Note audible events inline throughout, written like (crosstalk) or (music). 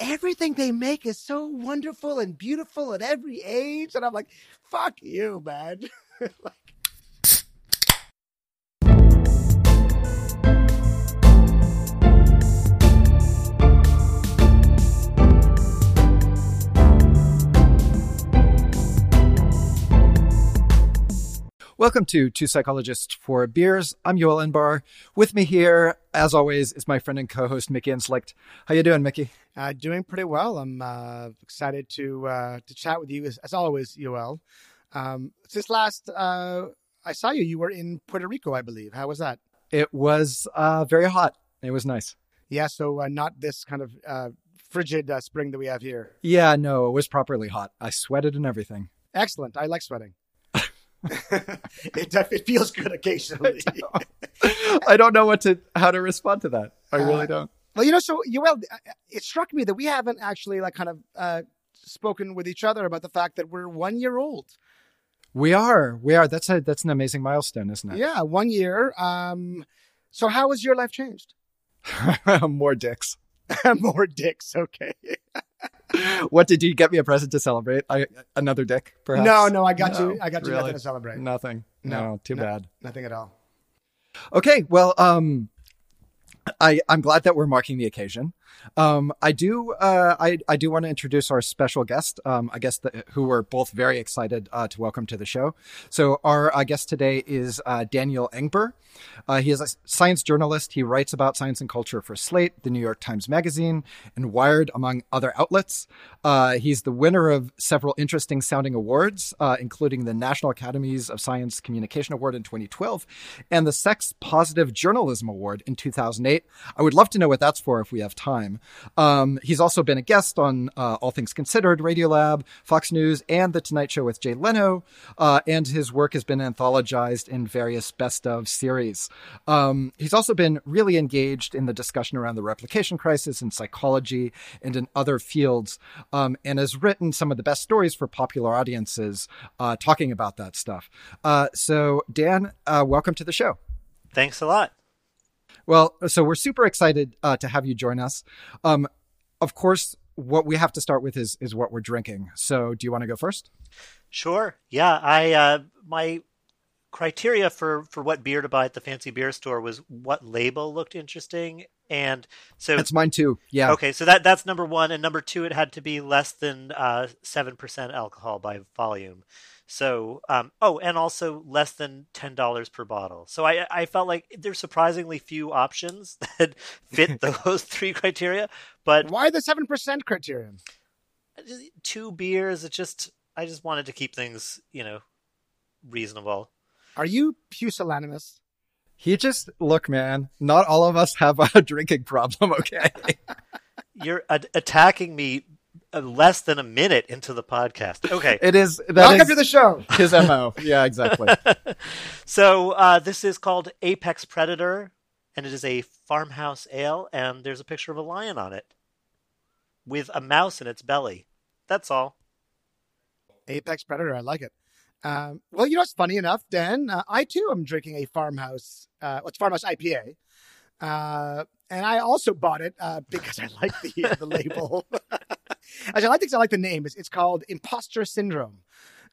everything they make is so wonderful and beautiful at every age. And I'm like, fuck you, man. (laughs) like, Welcome to Two Psychologists Four Beers. I'm Yoel Inbar. With me here, as always, is my friend and co-host Mickey Inzlicht. How you doing, Mickey? Uh, doing pretty well. I'm uh, excited to uh, to chat with you as, as always, Yoel. Um, since last uh, I saw you, you were in Puerto Rico, I believe. How was that? It was uh, very hot. It was nice. Yeah, so uh, not this kind of frigid spring that we have here. Yeah, no, it was properly hot. I sweated and everything. Excellent. I like sweating. It, it feels good occasionally. (laughs) I, I don't know what to how to respond to that. I really uh, don't. Well, you know, so Yoel, it struck me that we haven't actually like kind of uh, spoken with each other about the fact that we're one year old. We are. We are. That's a that's an amazing milestone, isn't it? Yeah, one year. Um, so how has your life changed? (laughs) More dicks. (laughs) More dicks. Okay. What did you get me a present to celebrate? I, another dick, perhaps? No, no, I got no, you. I got you nothing to celebrate. Nothing. No, no too no, bad. Nothing at all. Okay, well, um, I I'm glad that we're marking the occasion. Um, I do, uh, I, I do want to introduce our special guest, um, I guess, the, who we're both very excited uh, to welcome to the show. So our uh, guest today is uh, Daniel Engber. Uh, he is a science journalist. He writes about science and culture for Slate, the New York Times Magazine, and Wired, among other outlets. Uh, he's the winner of several interesting sounding awards, including the National Academies of Science Communication Award in 2012 and the Sex Positive Journalism Award in 2008. I would love to know what that's for if we have time time. Um, he's also been a guest on uh, All Things Considered, Radiolab, Fox News, and The Tonight Show with Jay Leno. Uh, and his work has been anthologized in various best of series. Um, he's also been really engaged in the discussion around the replication crisis in psychology and in other fields, um, and has written some of the best stories for popular audiences uh, talking about that stuff. Uh, so, Dan, uh, welcome to the show. Thanks a lot. Well, so we're super excited uh, to have you join us. Um, of course, what we have to start with is is what we're drinking. So, do you want to go first? Sure. Yeah, I uh, my criteria for for what beer to buy at the fancy beer store was what label looked interesting and so that's mine too yeah okay so that that's number one and number two it had to be less than uh, 7% alcohol by volume so, um, oh, and also less than ten dollars per bottle. So I, I felt like there's surprisingly few options (laughs) that fit (laughs) those three criteria. But why the seven percent criterion? Two beers. It just I just wanted to keep things you know reasonable. Are you pusillanimous? He just look, man. Not all of us have a (laughs) drinking problem. Okay, you're attacking me less than a minute into the podcast. Okay, it is. That Welcome is to the show. (laughs) His mo. yeah, exactly. (laughs) so uh, this is called Apex Predator, and it is a farmhouse ale, and there's a picture of a lion on it with a mouse in its belly. That's all. Apex Predator. I like it. Um, well, you know, it's funny enough, Dan. Uh, I too am drinking a farmhouse. Uh, what's farmhouse IPA? Uh, and I also bought it uh, because I like the the label. (laughs) Actually, I because I like the name. It's, it's called Imposter Syndrome.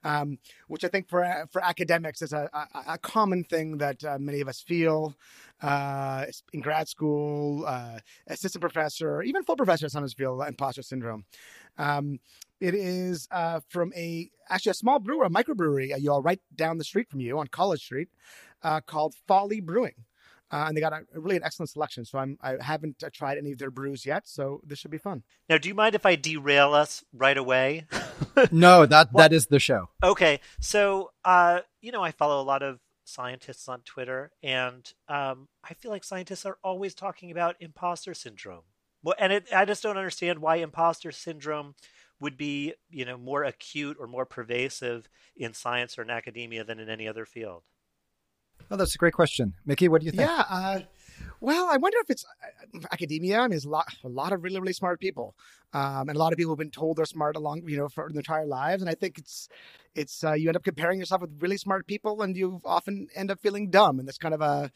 Um, which I think for for academics is a, a, a common thing that uh, many of us feel uh, in grad school, uh, assistant professor, even full professor sometimes feel imposter syndrome. Um, it is uh, from a actually a small brewer, a microbrewery, uh, you all right down the street from you on College Street, uh, called Folly Brewing. Uh, and they got a really an excellent selection. So I'm I haven't uh, tried any of their brews yet, so this should be fun. Now, do you mind if I derail us right away? (laughs) no, that well, that is the show. Okay, so uh, you know, I follow a lot of scientists on Twitter, and um, I feel like scientists are always talking about imposter syndrome. Well, and it, I just don't understand why imposter syndrome would be, you know, more acute or more pervasive in science or in academia than in any other field. Oh, that's a great question, Mickey. What do you think? Yeah. Uh, well, I wonder if it's uh, academia. I mean, there's a lot, a lot of really, really smart people, um, and a lot of people have been told they're smart along, you know, for their entire lives. And I think it's, it's uh, you end up comparing yourself with really smart people, and you often end up feeling dumb. And that's kind of a,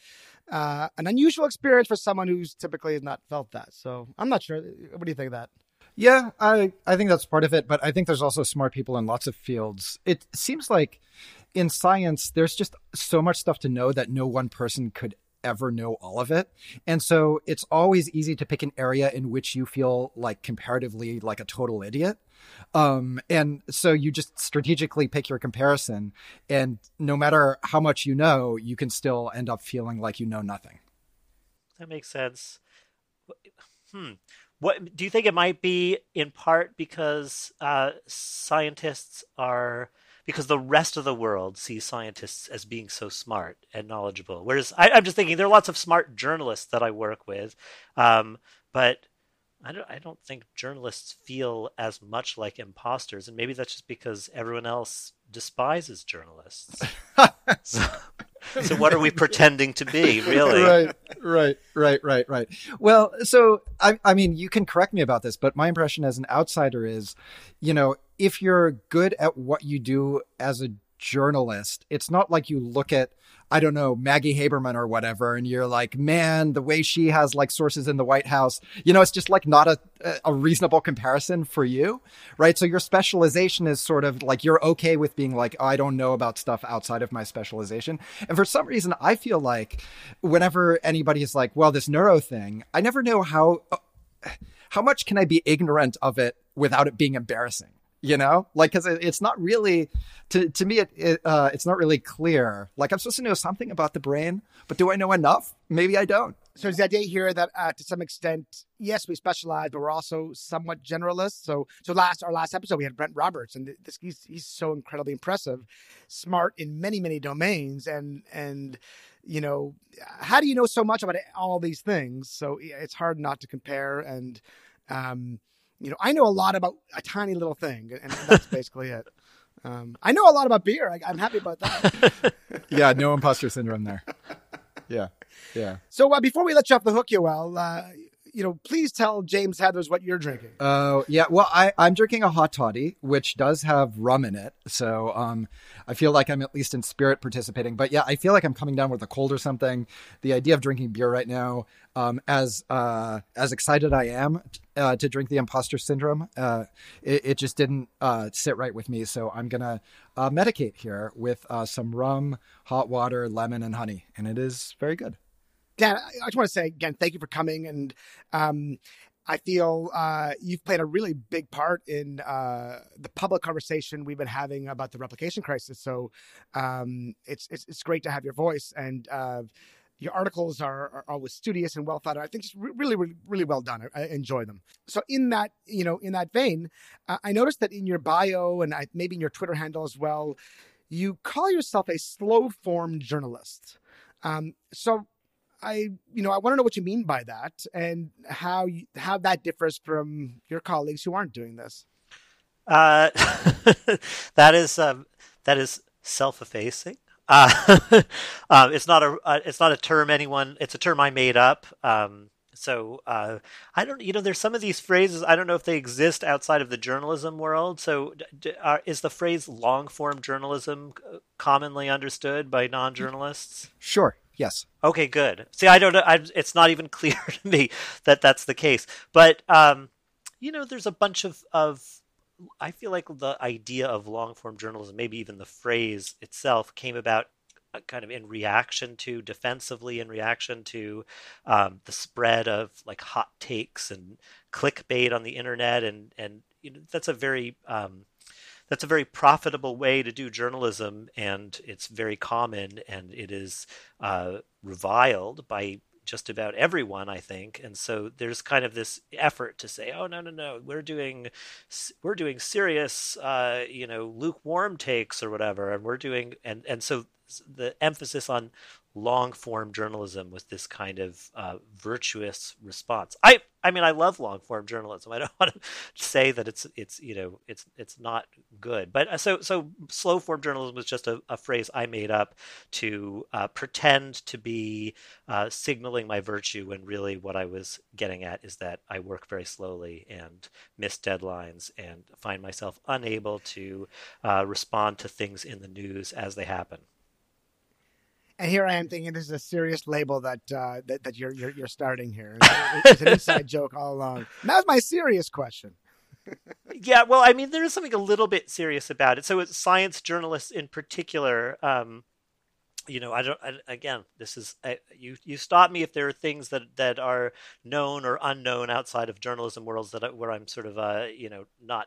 uh, an unusual experience for someone who's typically not felt that. So I'm not sure. What do you think of that? Yeah, I I think that's part of it, but I think there's also smart people in lots of fields. It seems like in science there's just so much stuff to know that no one person could ever know all of it. And so it's always easy to pick an area in which you feel like comparatively like a total idiot. Um, and so you just strategically pick your comparison. And no matter how much you know, you can still end up feeling like you know nothing. That makes sense. Hmm. What do you think it might be in part because uh, scientists are because the rest of the world sees scientists as being so smart and knowledgeable. Whereas I, am just thinking there are lots of smart journalists that I work with, um, but I don't, I don't think journalists feel as much like imposters, and maybe that's just because everyone else despises journalists. (laughs) so, so, what are we pretending to be, really? (laughs) Right, right, right, right, right. Well, so I, I mean, you can correct me about this, but my impression as an outsider is, you know, if you're good at what you do as a journalist, it's not like you look at, I don't know, Maggie Haberman or whatever, and you're like, man, the way she has like sources in the White House, you know, it's just like not a, a reasonable comparison for you, right? So your specialization is sort of like you're okay with being like, oh, I don't know about stuff outside of my specialization. And for some reason, I feel like whenever anybody is like, well, this neuro thing, I never know how. Uh, how much can I be ignorant of it without it being embarrassing? You know? Like because it, it's not really to, to me it, it uh, it's not really clear. Like i'm supposed to know something about the brain but do i know enough? Maybe i don't. So is the idea here that uh, to some extent yes we specialize but we're also somewhat generalists. So so last our last episode we had brent roberts and this he's, he's so incredibly impressive smart in many many domains and and you know how do you know so much about all these things? So it's hard not to compare and um you know, I know a lot about a tiny little thing, and that's basically it. (laughs) Um, I know a lot about beer. I, am happy about that. (laughs) yeah, no imposter syndrome there. Yeah, yeah. So uh, before we let you off the hook, Yoel, uh, you know, please tell James Heathers what you're drinking. Oh, uh, yeah. Well, I, I'm drinking a hot toddy, which does have rum in it. So um, I feel like I'm at least in spirit participating. But yeah, I feel like I'm coming down with a cold or something. The idea of drinking beer right now, um, as uh, as excited I am uh, to drink the imposter syndrome, uh, it, it, just didn't uh, sit right with me. So I'm gonna uh, medicate here with some rum, hot water, lemon, and honey, and it is very good. Dan, I just want to say again, thank you for coming. And um, I feel uh, you've played a really big part in uh, the public conversation we've been having about the replication crisis. So um, it's, it's, it's great to have your voice and. Uh, your articles are, are, always studious and well thought out. I think it's really, really, really well done. I, I enjoy them. So in that, you know, in that vein, uh, I noticed that in your bio and I, maybe in your Twitter handle as well, you call yourself a slow form journalist. Um, so I, you know, I want to know what you mean by that and how you, how that differs from your colleagues who aren't doing this. Uh, (laughs) that is um, that is self-effacing. Uh, uh, (laughs) it's not a uh, it's not a term anyone. It's a term I made up. Um, so uh, I don't, you know, there's some of these phrases. I don't know if they exist outside of the journalism world. So d- uh, is the phrase long form journalism uh, commonly understood by non journalists? Sure. Yes. Okay, good. See, I don't. I, it's not even (laughs) clear to me that that's the case. But um, you know, there's a bunch of of. I feel like the idea of long form journalism, maybe even the phrase itself, came about uh, kind of in reaction to defensively in reaction to um, the spread of like hot takes and clickbait on the internet and and you know, that's a very um, that's a very profitable way to do journalism, and it's very common, and it is uh, reviled by just about everyone, I think. And so there's kind of this effort to say, "Oh no, no, no, we're doing we're doing serious, uh, you know, lukewarm takes or whatever," and we're doing and and so the emphasis on long form journalism with this kind of uh, virtuous response. I I mean I love long form journalism. I don't (laughs) want to say that it's it's you know it's it's not good. But uh, so so slow form journalism was just a, a phrase I made up to uh, pretend to be uh, signaling my virtue when really what I was getting at is that I work very slowly and miss deadlines and find myself unable to uh, respond to things in the news as they happen. And here I am thinking this is a serious label that uh, that, that you're, you're you're starting here. (laughs) It's an inside joke all along. That was my serious question. (laughs) yeah, well, I mean, there is something a little bit serious about it. So, it's science journalists in particular. Um, you know, I don't. I, again, this is I, you. You stop me if there are things that that are known or unknown outside of journalism worlds that where I'm sort of, uh, you know, not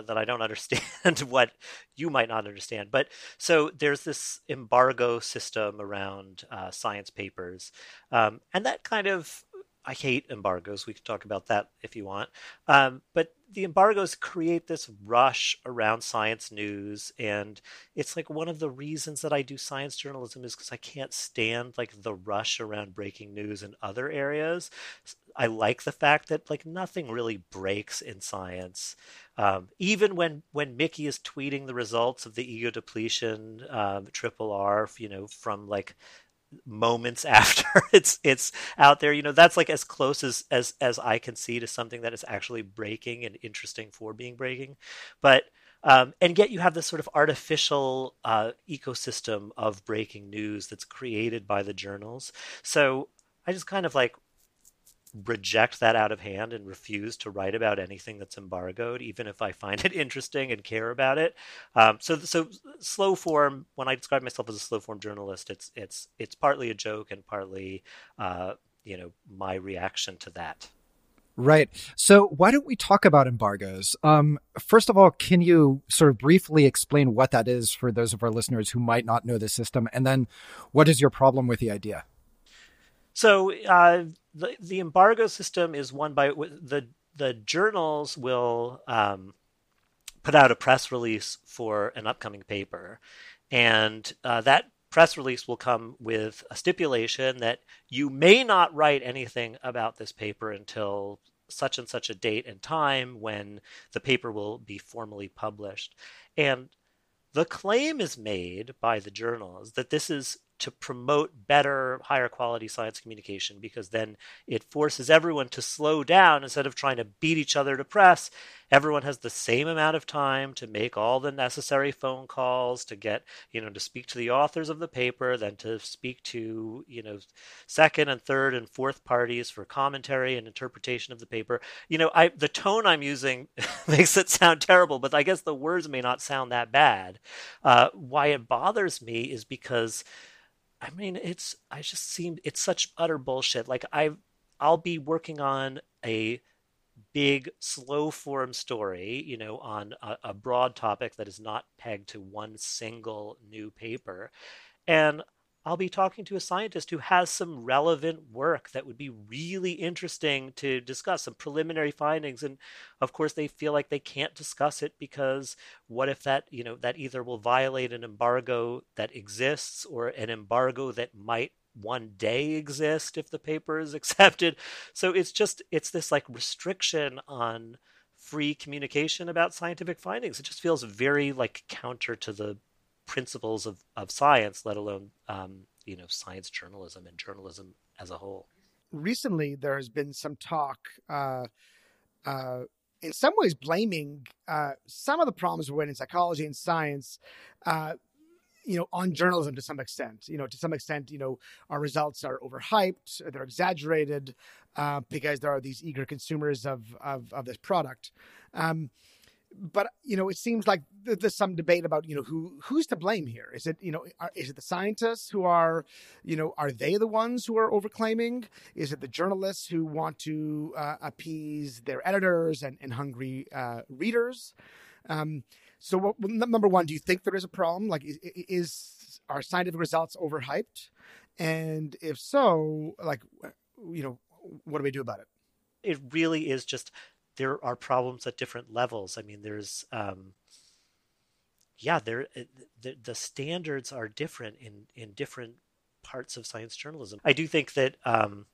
that I don't understand (laughs) what you might not understand. But so there's this embargo system around uh, science papers, um, and that kind of I hate embargoes. We can talk about that if you want. Um, but the embargoes create this rush around science news, and it's like one of the reasons that I do science journalism is because I can't stand like the rush around breaking news in other areas. I like the fact that like nothing really breaks in science. Um, even when when Mickey is tweeting the results of the ego depletion um, triple R, you know, from like moments (laughs) after it's it's out there, you know, that's like as close as as as I can see to something that is actually breaking and interesting for being breaking, but. Um, and yet you have this sort of artificial uh, ecosystem of breaking news that's created by the journals. So I just kind of like reject that out of hand and refuse to write about anything that's embargoed, even if I find it (laughs) interesting and care about it. Um, so, so slow form. When I describe myself as a slow form journalist, it's it's it's partly a joke and partly, uh, you know, my reaction to that. Right. So why don't we talk about embargoes? Um, first of all, can you sort of briefly explain what that is for those of our listeners who might not know the system? And then what is your problem with the idea? So uh, the the embargo system is one by the the journals will um, put out a press release for an upcoming paper, and uh, that press release will come with a stipulation that you may not write anything about this paper until such and such a date and time when the paper will be formally published. And the claim is made by the journals that this is to promote better, higher quality science communication because then it forces everyone to slow down instead of trying to beat each other to press. Everyone has the same amount of time to make all the necessary phone calls to get, you know, to speak to the authors of the paper, then to speak to, you know, second and third and fourth parties for commentary and interpretation of the paper. You know, I the tone I'm using (laughs) makes it sound terrible, but I guess the words may not sound that bad. Uh, why it bothers me is because I mean, it's I just seem it's such utter bullshit. Like I I'll be working on a big slow form story, you know, on a, a broad topic that is not pegged to one single new paper. And I'll be talking to a scientist who has some relevant work that would be really interesting to discuss, some preliminary findings. And of course, they feel like they can't discuss it because what if that, you know, that either will violate an embargo that exists or an embargo that might one day exist if the paper is (laughs) accepted. So it's just, it's this like restriction on free communication about scientific findings. It just feels very like counter to the principles of, of science, let alone um, you know science journalism and journalism as a whole. Recently, there has been some talk, uh, uh, in some ways, blaming uh, some of the problems we're in psychology and science uh, you know, on journalism to some extent. You know, to some extent, you know, our results are overhyped, they're exaggerated uh, because there are these eager consumers of of, of this product. Um, but you know, it seems like there's some debate about you know who who's to blame here. Is it you know are, is it the scientists who are you know are they the ones who are overclaiming? Is it the journalists who want to uh, appease their editors and, and hungry uh, readers? Um, so, what, number one, do you think there is a problem? Like, is, is are scientific results overhyped? And if so, like, you know, what do we do about it? It really is just there are problems at different levels. I mean, there's, um, yeah, there the, the standards are different in in different parts of science journalism. I do think that. Um,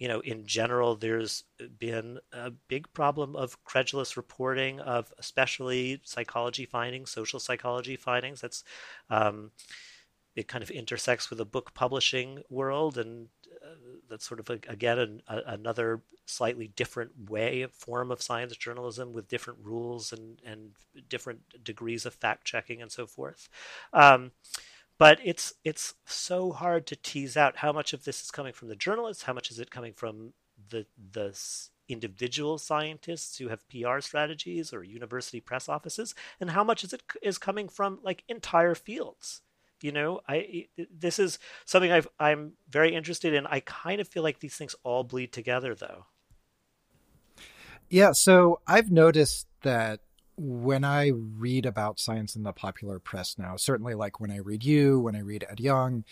you know, in general, there's been a big problem of credulous reporting of especially psychology findings, social psychology findings. That's um, it kind of intersects with the book publishing world, and uh, that's sort of a, again an, a, another slightly different way, of form of science journalism with different rules and and different degrees of fact checking and so forth. Um, but it's it's so hard to tease out how much of this is coming from the journalists, how much is it coming from the the individual scientists who have PR strategies or university press offices, and how much is it is coming from like entire fields. You know, I this is something I've I'm very interested in. I kind of feel like these things all bleed together, though. Yeah, so I've noticed that when I read about science in the popular press now, certainly like when I read you, when I read Ed Yong,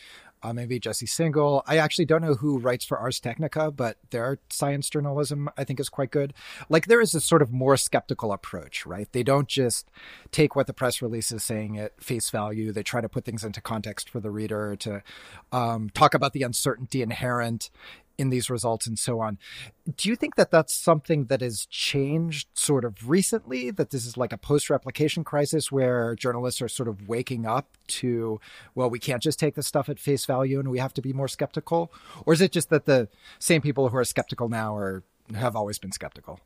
uh, maybe Jesse Singal. I actually don't know who writes for Ars Technica, but their science journalism I think is quite good. Like there is a sort of more skeptical approach, right? They don't just take what the press release is saying at face value. They try to put things into context for the reader to um, talk about the uncertainty inherent in these results and so on. Do you think that that's something that has changed sort of recently? That this is like a post replication crisis where journalists are sort of waking up to, well, we can't just take this stuff at face value and we have to be more skeptical? Or is it just that the same people who are skeptical now are have always been skeptical?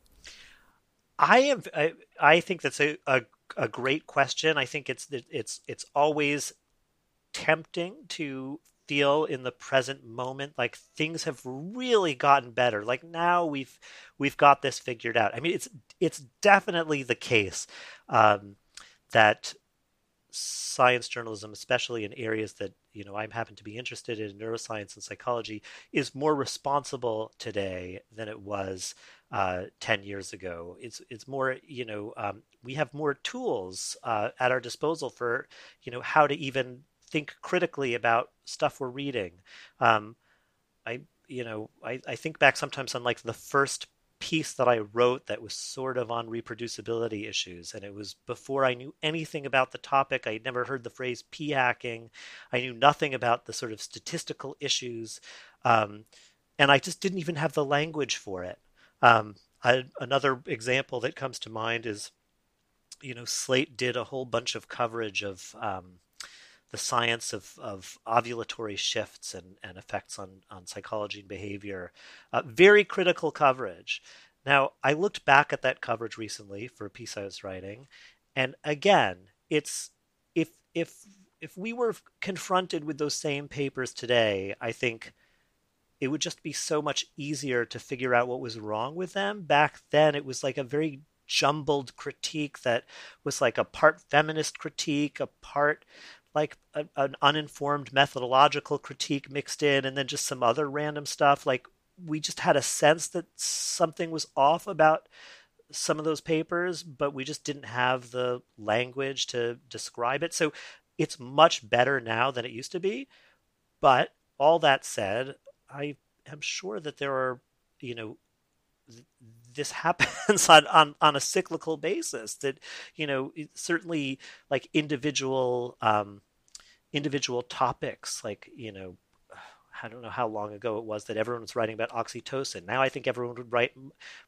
I am. I, I think that's a, a a great question. I think it's it's it's always tempting to feel in the present moment like things have really gotten better. Like now we've we've got this figured out. I mean it's it's definitely the case um, that science journalism especially in areas that you know i happen to be interested in neuroscience and psychology is more responsible today than it was uh, 10 years ago. It's it's more you know um, we have more tools uh, at our disposal for you know how to even think critically about stuff we're reading. Um, I you know I, I think back sometimes on like the first piece that I wrote that was sort of on reproducibility issues, and it was before I knew anything about the topic. I had never heard the phrase p hacking. I knew nothing about the sort of statistical issues, um, and I just didn't even have the language for it. Um, I, another example that comes to mind is, you know, Slate did a whole bunch of coverage of um, the science of, of ovulatory shifts and, and effects on, on psychology and behavior. Uh, very critical coverage. Now, I looked back at that coverage recently for a piece I was writing, and again, it's if if if we were confronted with those same papers today, I think it would just be so much easier to figure out what was wrong with them. Back then, it was like a very jumbled critique that was like a part feminist critique, a part like a, an uninformed methodological critique mixed in and then just some other random stuff like we just had a sense that something was off about some of those papers but we just didn't have the language to describe it. So it's much better now than it used to be. But all that said i am sure that there are you know this happens (laughs) on, on, on a cyclical basis that you know certainly like individual um, individual topics like you know I don't know how long ago it was that everyone was writing about oxytocin. Now I think everyone would write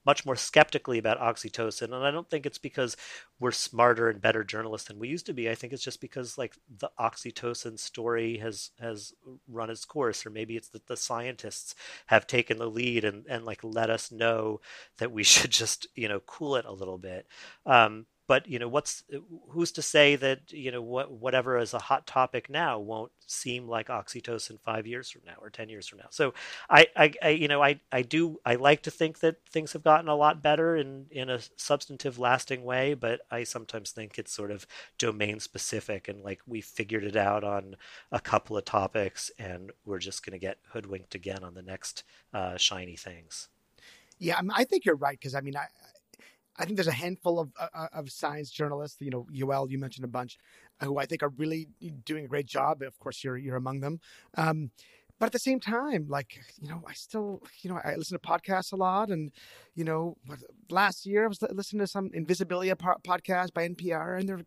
much more skeptically about oxytocin, and I don't think it's because we're smarter and better journalists than we used to be. I think it's just because like the oxytocin story has has run its course, or maybe it's that the scientists have taken the lead and and like let us know that we (laughs) should just you know cool it a little bit. Um, but you know what's who's to say that you know what whatever is a hot topic now won't seem like oxytocin five years from now or ten years from now. So I, I, I you know I, I do i like to think that things have gotten a lot better in in a substantive lasting way but i sometimes think it's sort of domain specific and like we figured it out on a couple of topics and we're just going to get hoodwinked again on the next uh, shiny things. Yeah, I, mean, I think you're right because I mean, I, I think there's a handful of uh, uh, of science journalists. You know, Yoel, you mentioned a bunch, who I think are really doing a great job. Of course, you're you're among them. Um, but at the same time, like you know, I still you know I listen to podcasts a lot, and you know, last year I was listening to some Invisibilia podcast by NPR, and they're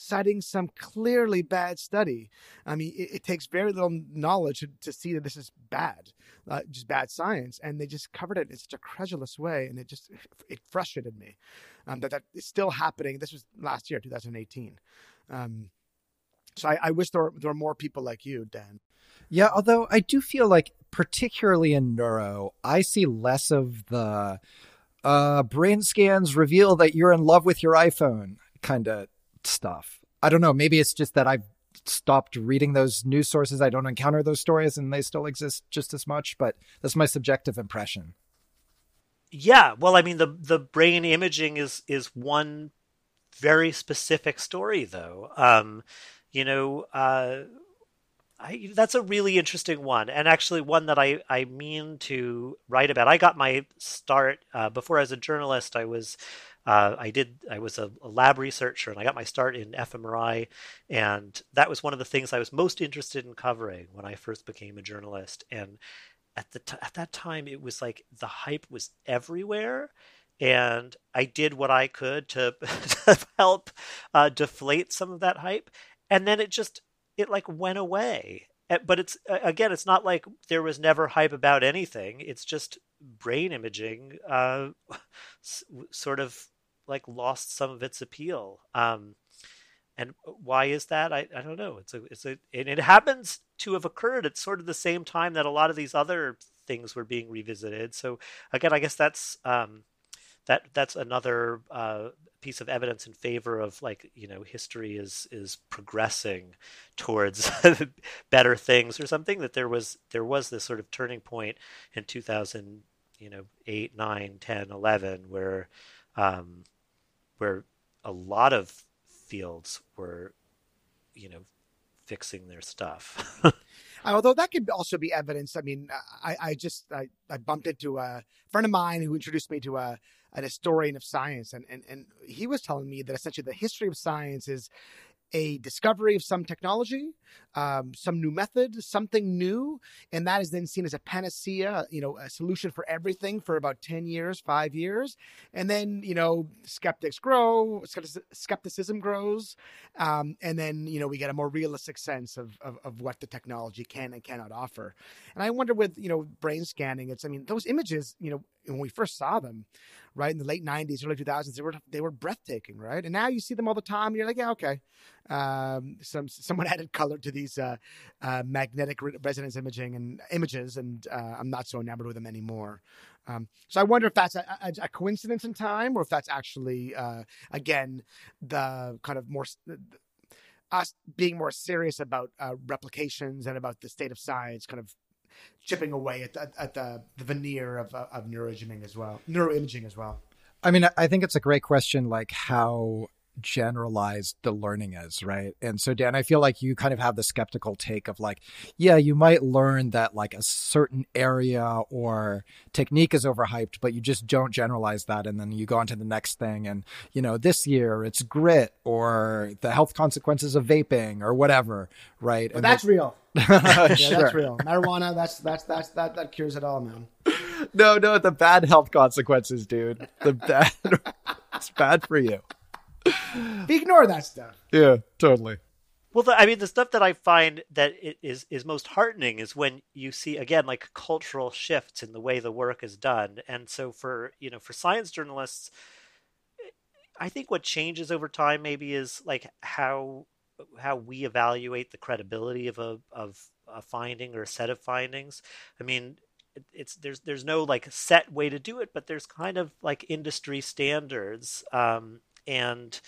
citing some clearly bad study. I mean, it, it takes very little knowledge to, to, see that this is bad, uh, just bad science, and they just covered it in such a credulous way, and it just it frustrated me um, that that is still happening. This was last year, 2018. Um, so I, I wish there were, there were more people like you, Dan. Yeah, although I do feel like, particularly in neuro, I see less of the uh, brain scans reveal that you're in love with your iPhone kind of stuff. I don't know. Maybe it's just that I've stopped reading those news sources. I don't encounter those stories and they still exist just as much, but that's my subjective impression. Yeah, well, I mean the the brain imaging is is one very specific story though. Um, you know, uh, I, that's a really interesting one, and actually one that I, I mean to write about. I got my start uh, before as a journalist. I was uh, I did I was a, a, lab researcher, and I got my start in fMRI, and that was one of the things I was most interested in covering when I first became a journalist. And at the t- at that time, it was like the hype was everywhere, and I did what I could to, (laughs) to help uh, deflate some of that hype, and then it just it like went away. But it's again, it's not like there was never hype about anything. It's just brain imaging uh, (laughs) sort of like lost some of its appeal. Um, and why is that? I, I don't know. It's a it's a and it happens to have occurred at sort of the same time that a lot of these other things were being revisited. So again, I guess that's um, that that's another uh, piece of evidence in favor of like you know history is is progressing towards (laughs) better things or something that there was there was this sort of turning point in 2000 you know 8 9 10 11 where um, where a lot of fields were you know fixing their stuff. (laughs) Although that could also be evidence i mean i i just i, I bumped into a friend of mine who introduced me to a an historian of science, and, and and he was telling me that essentially the history of science is a discovery of some technology, um, some new method, something new, and that is then seen as a panacea, you know, a solution for everything for about 10 years, five years. And then, you know, skeptics grow, skepticism grows, um, and then, you know, we get a more realistic sense of, of, of, what the technology can and cannot offer. And I wonder with, you know, brain scanning, it's, I mean, those images, you know, when we first saw them, right in the late 90s, early 2000s, they were, they were breathtaking, right? And now you see them all the time, and you're like, yeah, okay um, some someone (laughs) added color to these uh, uh, magnetic resonance imaging and images, and uh, I'm not so enamored with them anymore. Um, so I wonder if that's a, a, a, coincidence in time, or if that's actually uh, again the kind of more us being more serious about uh, replications and about the state of science, kind of chipping away at, at, at the, the veneer of, of neuroimaging as well, neuroimaging as well. I mean, I think it's a great question, like how generalized the learning is, right? And so, Dan, I feel like you kind of have the skeptical take of like, yeah, you might learn that like a certain area or technique is overhyped, but you just don't generalize that. And then you go on to the next thing. And, you know, this year it's grit or the health consequences of vaping or whatever, right? But and that's real. (laughs) yeah, sure. that's real. Marijuana, that's, that's, that's, that, that cures it all, man. No, no, the bad health consequences, dude. The bad, (laughs) it's bad for you. (laughs) Ignore that stuff. Yeah, totally. Well, the, I mean, the stuff that I find that is is most heartening is when you see again like cultural shifts in the way the work is done, and so for you know for science journalists, I think what changes over time maybe is like how how we evaluate the credibility of a of a finding or a set of findings. I mean, it's there's there's no like set way to do it, but there's kind of like industry standards. Um, and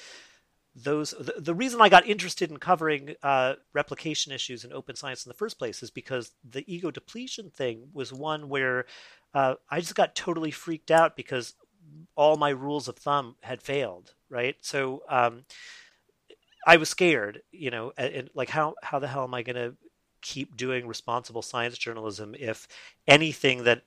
those the, the, reason I got interested in covering uh, replication issues in open science in the first place is because the ego depletion thing was one where uh, I just got totally freaked out because all my rules of thumb had failed. Right, so um, I was scared. You know, and, and like how how the hell am I going to keep doing responsible science journalism if anything that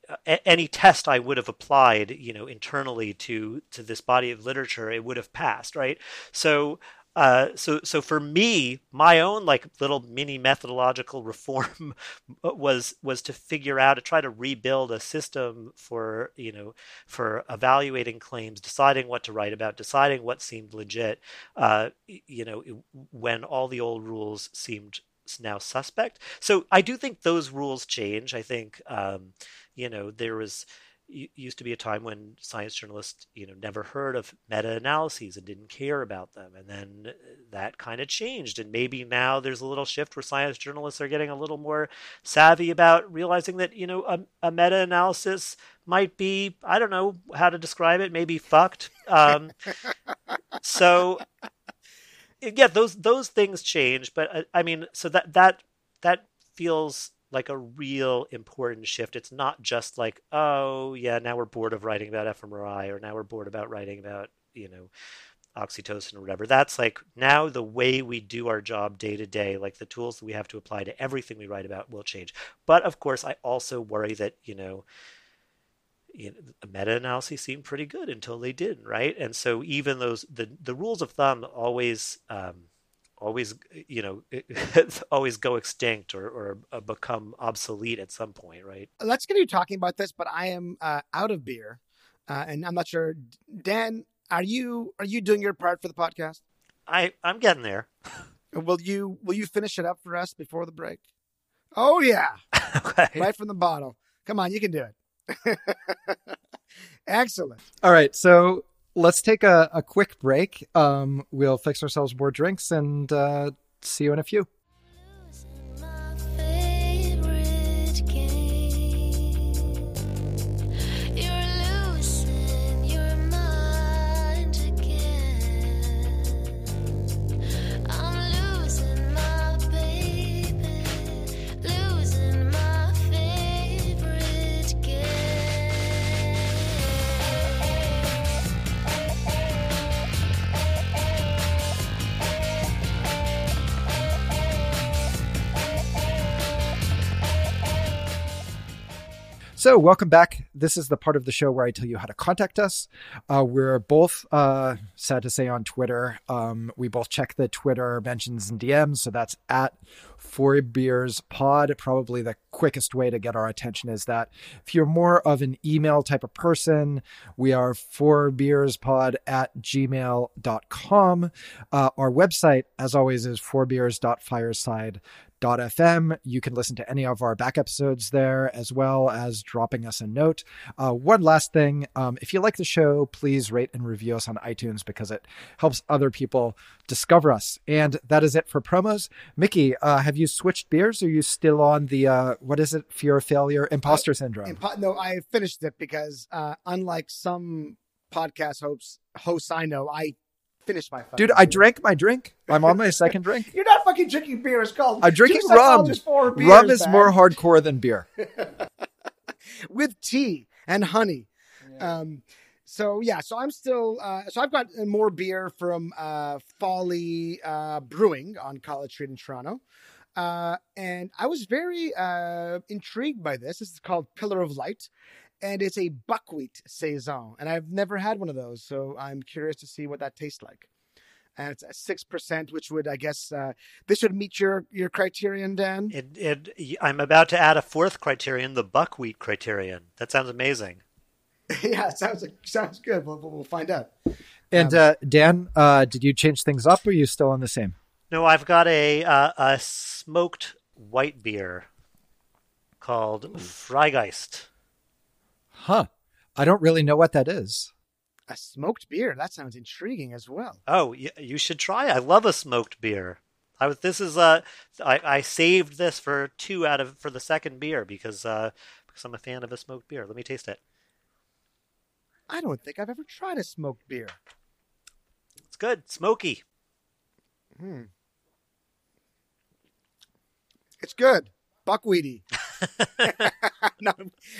any test I would have applied, you know, internally to to this body of literature, it would have passed, right? So. Uh, so, so for me, my own like little mini methodological (laughs) reform was was to figure out to try to rebuild a system for you know for evaluating claims, deciding what to write about, deciding what seemed legit. Uh, you know, when all the old rules seemed now suspect. So I do think those rules change. I think um, you know there was used to be a time when science journalists you know never heard of meta-analyses and didn't care about them and then uh, that kind of changed and maybe now there's a little shift where science journalists are getting a little more savvy about realizing that you know a, a meta-analysis might be i don't know how to describe it maybe fucked um, so yeah, those those things change, but uh, I mean, so that that that feels like a real important shift. It's not just like, oh yeah, now we're bored of writing about fMRI, or now we're bored about writing about you know oxytocin or whatever. That's like now the way we do our job day to day, like the tools that we have to apply to everything we write about will change. But of course, I also worry that you know you know, meta-analyses seemed pretty good until they didn't, right? And so even those the the rules of thumb always um, always you know (laughs) always go extinct or, or become obsolete at some point, right? Let's get you talking about this, but I am uh, out of beer, uh, and I'm not sure. Dan, are you are you doing your part for the podcast? I I'm getting there. (laughs) will you will you finish it up for us before the break? Oh yeah, (laughs) okay. right from the bottle. Come on, you can do it. (laughs) Excellent. All right. So let's take a, a quick break. Um, we'll fix ourselves more drinks and uh, see you in a few. So, welcome back. This is the part of the show where I tell you how to contact us. Uh, we're both, uh, sad to say, on Twitter. Um, we both check the Twitter mentions and DMs. So, that's at Four Beers Pod. Probably the quickest way to get our attention is that. If you're more of an email type of person, we are Four Beers Pod at gmail.com. Uh, our website, as always, is fourbeers.fireside.com FM. You can listen to any of our back episodes there, as well as dropping us a note. Uh, one last thing um, if you like the show, please rate and review us on iTunes because it helps other people discover us. And that is it for promos. Mickey, uh, have you switched beers? Are you still on the, uh, what is it, fear of failure, imposter uh, syndrome? Impo- no, I finished it because uh, unlike some podcast hosts, hosts I know, I finished my Dude, I drank my drink. I'm on my second (laughs) drink. You're not fucking drinking beer. It's called. I'm drinking rum. Beers, rum is man. more hardcore than beer. (laughs) (laughs) With tea and honey. Yeah. Um, so yeah, so I'm still. Uh, so I've got more beer from uh, Folly uh, Brewing on College Street in Toronto. Uh, and I was very uh, intrigued by this. This is called Pillar of Light and it's a buckwheat saison, and I've never had one of those, so I'm curious to see what that tastes like. And it's six percent, which would, I guess, uh, this would meet your your criterion, Dan. It, it, I'm about to add a fourth criterion, the buckwheat criterion. That sounds amazing. (laughs) yeah, sounds sounds good. We'll, we'll find out. And um, uh, Dan, uh, did you change things up, or are you still on the same? No, I've got a uh, a smoked white beer called Ooh. Freigeist. Huh. I don't really know what that is. A smoked beer. That sounds intriguing as well. Oh, you should try. I love a smoked beer. I was. This is. Uh, I, I saved this for two out of for the second beer because uh because I'm a fan of a smoked beer. Let me taste it. I don't think I've ever tried a smoked beer. It's good. Smoky. Hmm. It's good. Buckwheaty. (laughs) (laughs) no,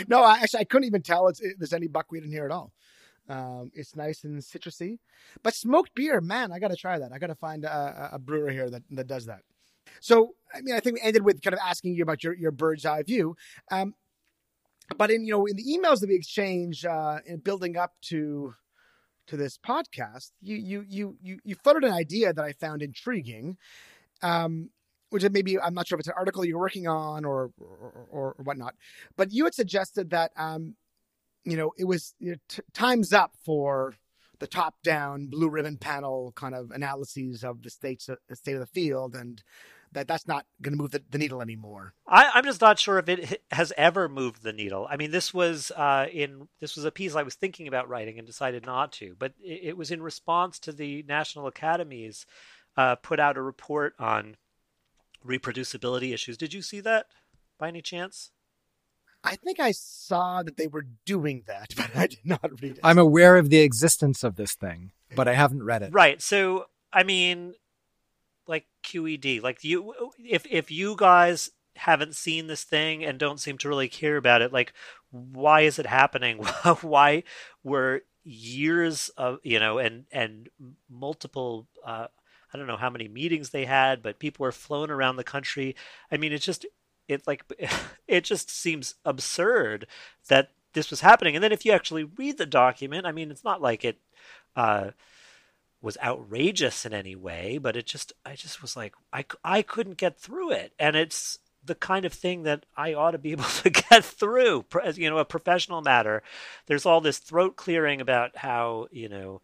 no, I, actually, I couldn't even tell it's, it, there's any buckwheat in here at all. Um, it's nice and citrusy, but smoked beer, man, I got to try that. I got to find a, a, brewer here that, that does that. So, I mean, I think we ended with kind of asking you about your, your bird's eye view. Um, but in, you know, in the emails that we exchange, uh, in building up to, to this podcast, you, you, you, you, you floated an idea that I found intriguing. Um, which maybe I'm not sure if it's an article you're working on or or, or, whatnot, but you had suggested that um, you know it was you know, t- times up for the top-down blue ribbon panel kind of analyses of the states the state of the field and that that's not going to move the, the, needle anymore. I, am just not sure if it has ever moved the needle. I mean, this was uh, in this was a piece I was thinking about writing and decided not to, but it, it was in response to the National Academies uh, put out a report on reproducibility issues. Did you see that by any chance? I think I saw that they were doing that, (laughs) but I did not read it. I'm aware of the existence of this thing, but I haven't read it. Right. So, I mean, like QED. Like you, if if you guys haven't seen this thing and don't seem to really care about it, like why is it happening? (laughs) why were years of you know and and multiple uh, I don't know how many meetings they had, but people were flown around the country. I mean, it's just it like (laughs) it just seems absurd that this was happening. And then if you actually read the document, I mean, it's not like it uh, was outrageous in any way, but it just I just was like I I couldn't get through it, and it's the kind of thing that I ought to be (laughs) able to get through, you know, a professional matter. There's all this throat clearing about how you know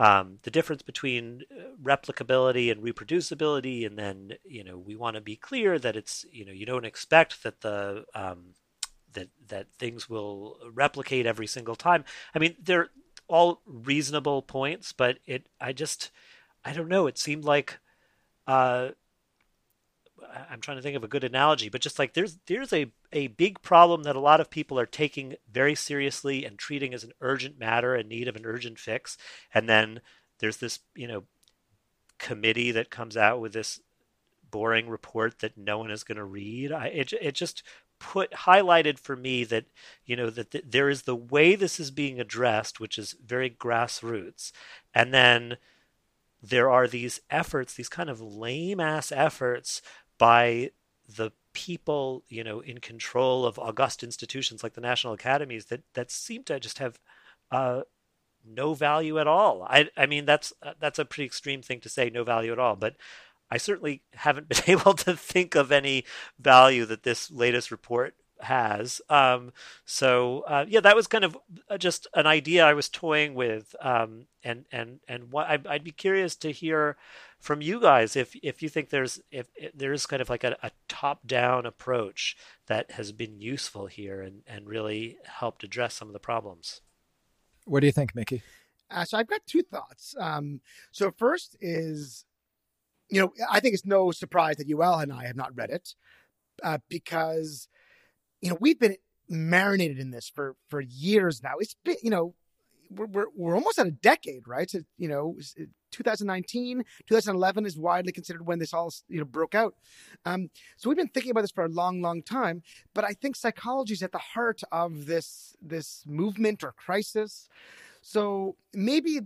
um, the difference between uh, replicability and reproducibility, and then you know we want to be clear that it's you know you don't expect that the um, that that things will replicate every single time. I mean, they're all reasonable points, but it I just I don't know. It seemed like uh, I'm trying to think of a good analogy, but just like there's there's a a big problem that a lot of people are taking very seriously and treating as an urgent matter in need of an urgent fix, and then there's this you know committee that comes out with this boring report that no one is going to read. I, it it just put highlighted for me that you know that th- there is the way this is being addressed, which is very grassroots, and then there are these efforts, these kind of lame ass efforts by the people, you know, in control of august institutions like the national academies that that seem to just have uh, no value at all. I I mean that's uh, that's a pretty extreme thing to say, no value at all, but I certainly haven't (laughs) been able to think of any value that this latest report has. Um, so uh, yeah, that was kind of uh, just an idea I was toying with, um, and and and what I'd, I'd, be curious to hear from you guys if if you think there's if, if there's kind of like a, a top down approach that has been useful here and and really helped address some of the problems. What do you think, Mickey? Uh, so I've got two thoughts. Um, so first is, you know, I think it's no surprise that Yoel and I have not read it uh, because you know, we've been marinated in this for for years now. It's been, you know, we're we're, we're almost at a decade, right? So, you know, 2019, 2011 is widely considered when this all you know broke out. Um, so we've been thinking about this for a long, long time. But I think psychology is at the heart of this this movement or crisis. So maybe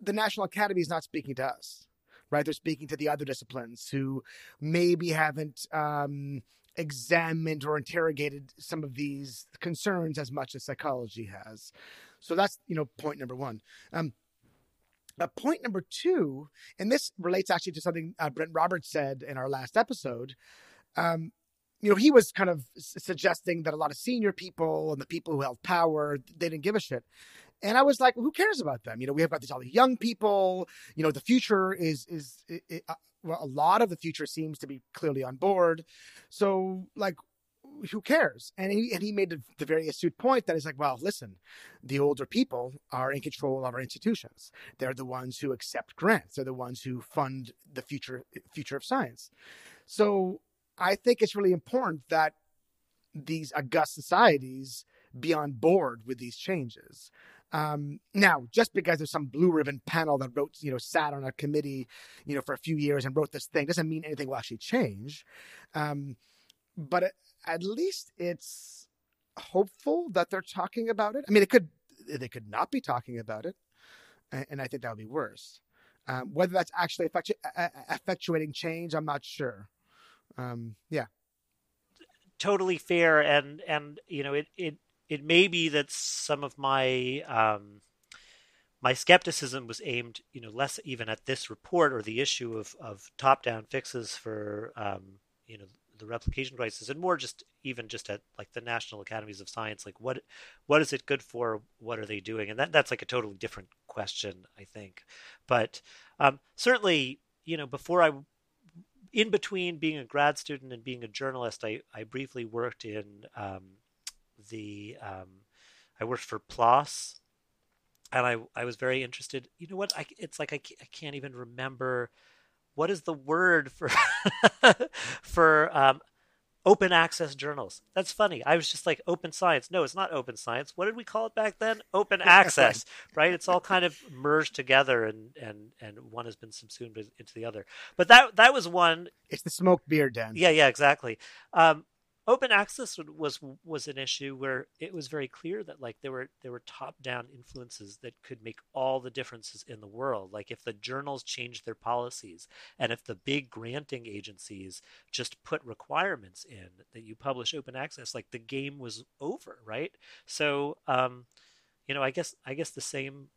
the National Academy is not speaking to us, right? They're speaking to the other disciplines who maybe haven't um, examined or interrogated some of these concerns as much as psychology has. So that's you know point number one. Um, uh, point number two, and this relates actually to something uh, Brent Roberts said in our last episode. Um, you know, he was kind of suggesting that a lot of senior people and the people who held power, they didn't give a shit. And I was like, well, who cares about them? You know, we have got these all the young people. You know, the future is is, is uh, well, a lot of the future seems to be clearly on board. So, like, who cares? And he, and he made the, the very astute point that is like, well, listen, the older people are in control of our institutions. They're the ones who accept grants. They're the ones who fund the future future of science. So I think it's really important that these august societies be on board with these changes. Um, now, just because there's some blue ribbon panel that wrote, you know, sat on a committee, you know, for a few years and wrote this thing doesn't mean anything will actually change. Um, but it, at least it's hopeful that they're talking about it. I mean, it could they could not be talking about it, and, I think that would be worse. Um, whether that's actually effectu- effectuating change, I'm not sure. Um, yeah, totally fair, and and you know it it it may be that some of my um, my skepticism was aimed, you know, less even at this report or the issue of, of top down fixes for um, you know the replication crisis, and more just even just at like the national academies of science, like what what is it good for? What are they doing? And that that's like a totally different question, I think. But um, certainly, you know, before I in between being a grad student and being a journalist, I, I briefly worked in um, the um, I worked for PLOS, and I I was very interested. You know what? I it's like I, I can't even remember what is the word for (laughs) for um, open access journals. That's funny. I was just like open science. No, it's not open science. What did we call it back then? Open access, (laughs) right? It's all kind of merged together and and and one has been subsumed into the other. But that that was one It's the smoked beer, Dan. yeah, yeah, exactly. Um, open access was was an issue where it was very clear that like there were there were top down influences that could make all the differences in the world. Like if the journals changed their policies and if the big granting agencies just put requirements in that you publish open access like the game was over right? So um you know i guess i guess the same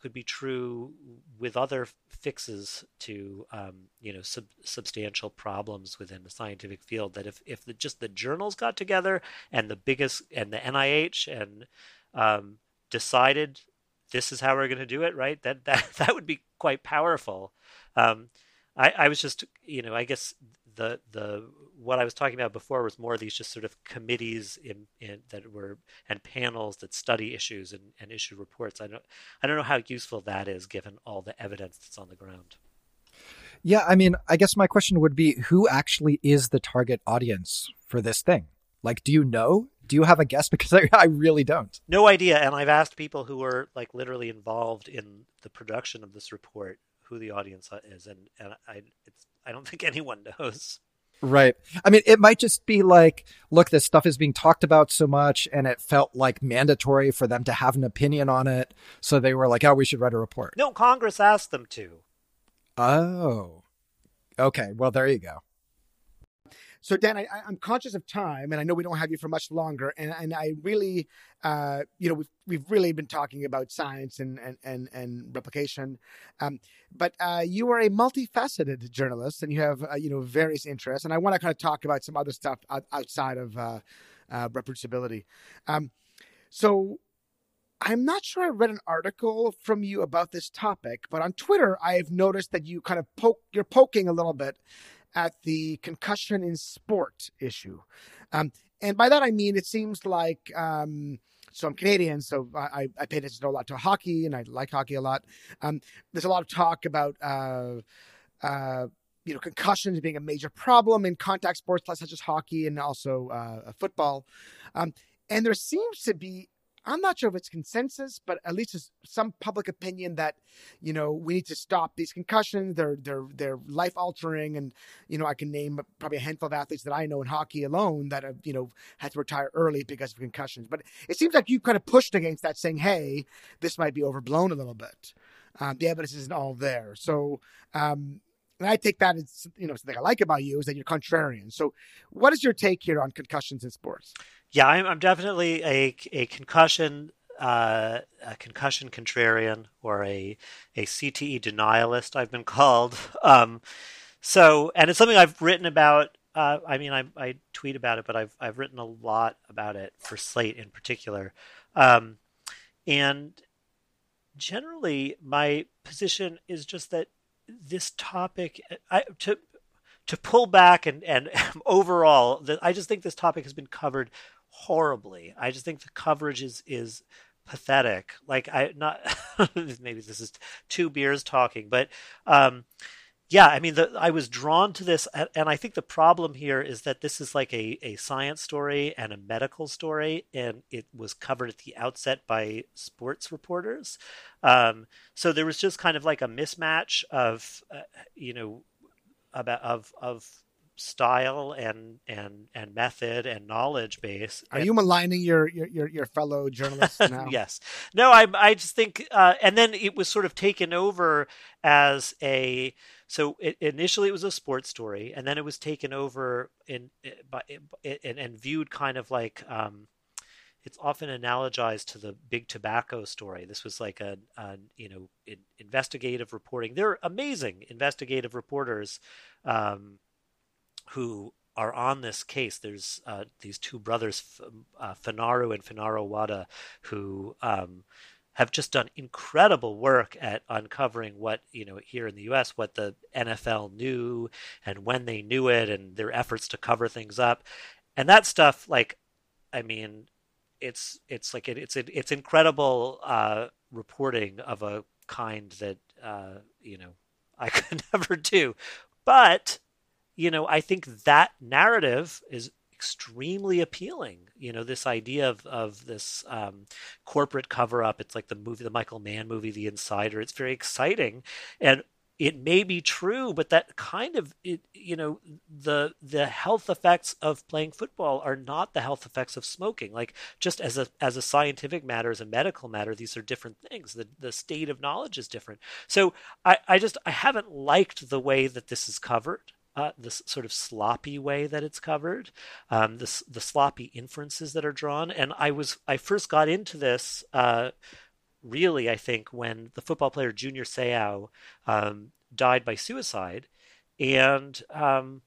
could be true with other fixes to um, you know sub- substantial problems within the scientific field. That if if the, just the journals got together and the biggest and the NIH and um, decided this is how we're going to do it, right? That that (laughs) that would be quite powerful. Um, I, I was just you know I guess the the what I was talking about before was more of these just sort of committees in, in that were and panels that study issues and, and issue reports. I don't I don't know how useful that is given all the evidence that's on the ground. Yeah, I mean, I guess my question would be who actually is the target audience for this thing? Like, do you know? Do you have a guess? (laughs) Because I, I really don't. No idea. And I've asked people who were like literally involved in the production of this report who the audience is, and and I it's I don't think anyone knows. Right. I mean, it might just be like, look, this stuff is being talked about so much, and it felt like mandatory for them to have an opinion on it. So they were like, oh, we should write a report. No, Congress asked them to. Oh. Okay. Well, there you go. So Dan, I, I'm conscious of time, and I know we don't have you for much longer. And and I really, uh, you know, we've we've really been talking about science and and and, and replication, um, but uh, you are a multifaceted journalist, and you have uh, you know various interests. And I want to kind of talk about some other stuff outside of uh, uh, reproducibility. Um, so I'm not sure I read an article from you about this topic, but on Twitter, I've noticed that you kind of poke, you're poking a little bit at the concussion in sport issue. Um, and by that, I mean, it seems like, um, so I'm Canadian, so I, I pay attention a lot to hockey and I like hockey a lot. Um, there's a lot of talk about, uh, uh, you know, concussions being a major problem in contact sports such as hockey and also uh, football. Um, and there seems to be I'm not sure if it's consensus, but at least it's some public opinion that, you know, we need to stop these concussions. They're they're they're life altering, and you know, I can name probably a handful of athletes that I know in hockey alone that have you know had to retire early because of concussions. But it seems like you kind of pushed against that, saying, "Hey, this might be overblown a little bit." Um, the evidence isn't all there, so. Um, and I take that as you know something I like about you is that you're contrarian. So, what is your take here on concussions in sports? Yeah, I'm, I'm definitely a a concussion uh, a concussion contrarian or a a CTE denialist. I've been called. (laughs) Um, so, and it's something I've written about. Uh, I mean, I, I tweet about it, but I've I've written a lot about it for Slate in particular. Um, and generally, my position is just that this topic, I, to to pull back and and (laughs) overall, the, I just think this topic has been covered horribly. I just think the coverage is is pathetic. Like I not (laughs) maybe this is two beers talking, but um, yeah, I mean, the, I was drawn to this, and I think the problem here is that this is like a, a science story and a medical story, and it was covered at the outset by sports reporters. Um, so there was just kind of like a mismatch of, uh, you know, about of of style and and and method and knowledge base. Are you maligning your your your, your fellow journalists (laughs) now? yes. No, I I just think, uh, and then it was sort of taken over as a. So it, initially it was a sports story, and then it was taken over in by and, and viewed kind of like. Um, it's often analogized to the big tobacco story. This was like a, a you know investigative reporting. They're amazing investigative reporters um, who are on this case. There's uh, these two brothers, uh, Fainaru and Fainaru-Wada, who um, have just done incredible work at uncovering what you know here in the U.S. what the NFL knew and when they knew it, and their efforts to cover things up, and that stuff. Like, I mean, it's it's like it, it's it's incredible uh, reporting of a kind that uh, you know (laughs) I could never do, but you know, I think that narrative is extremely appealing. You know, this idea of of this um, corporate cover up. It's like the movie, the Michael Mann movie, The Insider. It's very exciting, and it may be true, but that kind of it, you know the the health effects of playing football are not the health effects of smoking. Like just as a as a scientific matter, as a medical matter, these are different things. The the state of knowledge is different. So I I just I haven't liked the way that this is covered uh, this sort of sloppy way that it's covered, um, the the sloppy inferences that are drawn. And I was I first got into this uh, really I think when the football player Junior Seau um, died by suicide, and um,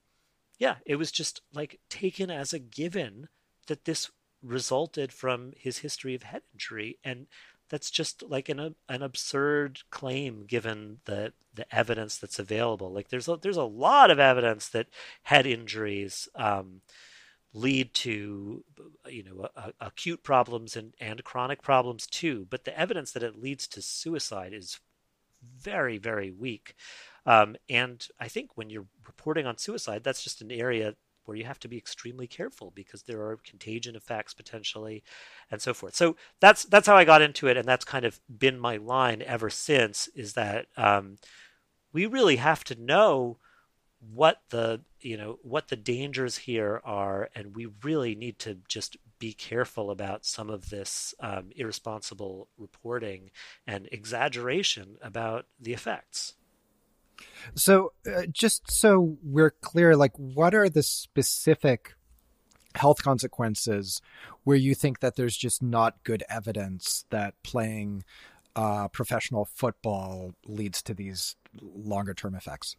yeah, it was just like taken as a given that this resulted from his history of head injury and that's just like an an absurd claim given the the evidence that's available. Like there's a, there's a lot of evidence that head injuries um, lead to you know acute problems and and chronic problems too. But the evidence that it leads to suicide is very very weak. Um, and I think when you're reporting on suicide, that's just an area where you have to be extremely careful because there are contagion effects potentially and so forth. So that's that's how i got into it and that's kind of been my line ever since is that um, we really have to know what the you know what the dangers here are and we really need to just be careful about some of this um, irresponsible reporting and exaggeration about the effects so, uh, just so we're clear, like, what are the specific health consequences where you think that there's just not good evidence that playing uh, professional football leads to these longer term effects?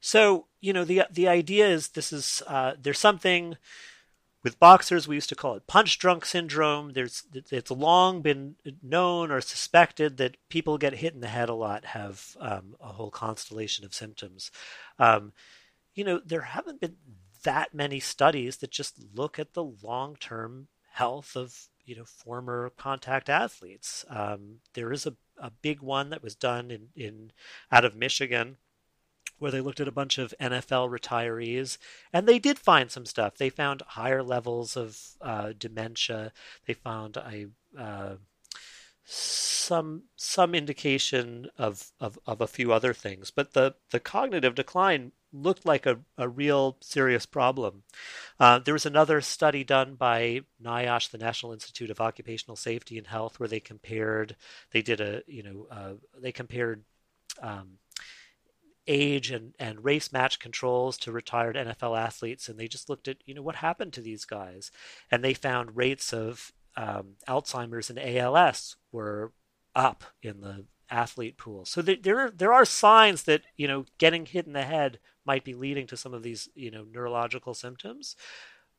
So, you know, the the idea is this is uh, there's something with boxers, we used to call it punch drunk syndrome. There's it's long been known or suspected that people get hit in the head a lot have um, a whole constellation of symptoms. Um, you know, there haven't been that many studies that just look at the long term health of you know former contact athletes. Um, there is a, a big one that was done in, in out of Michigan where they looked at a bunch of NFL retirees, and they did find some stuff. They found higher levels of uh, dementia. They found a uh, some some indication of, of, of a few other things, but the, the cognitive decline looked like a, a real serious problem. Uh, there was another study done by NIOSH, the National Institute of Occupational Safety and Health, where they compared. They did a you know uh, they compared um, age and, and race match controls to retired NFL athletes, and they just looked at you know what happened to these guys, and they found rates of um, Alzheimer's and ALS were up in the athlete pool. So there, there are, there are signs that you know getting hit in the head might be leading to some of these you know neurological symptoms,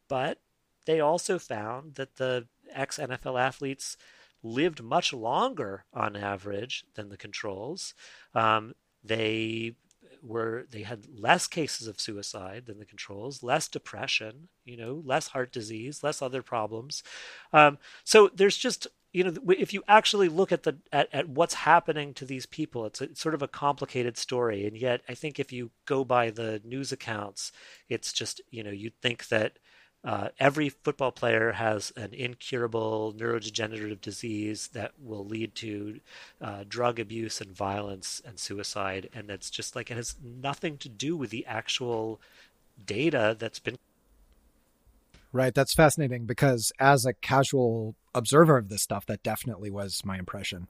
but they also found that the ex NFL athletes lived much longer on average than the controls. Um, they were they had less cases of suicide than the controls, less depression, you know, less heart disease, less other problems. Um, so there's just you know if you actually look at the at, at what's happening to these people it's, a, it's sort of a complicated story and yet i think if you go by the news accounts it's just you know you'd think that uh, every football player has an incurable neurodegenerative disease that will lead to uh, drug abuse and violence and suicide, and that's just like it has nothing to do with the actual data that's been. Right, that's fascinating because as a casual observer of this stuff, that definitely was my impression.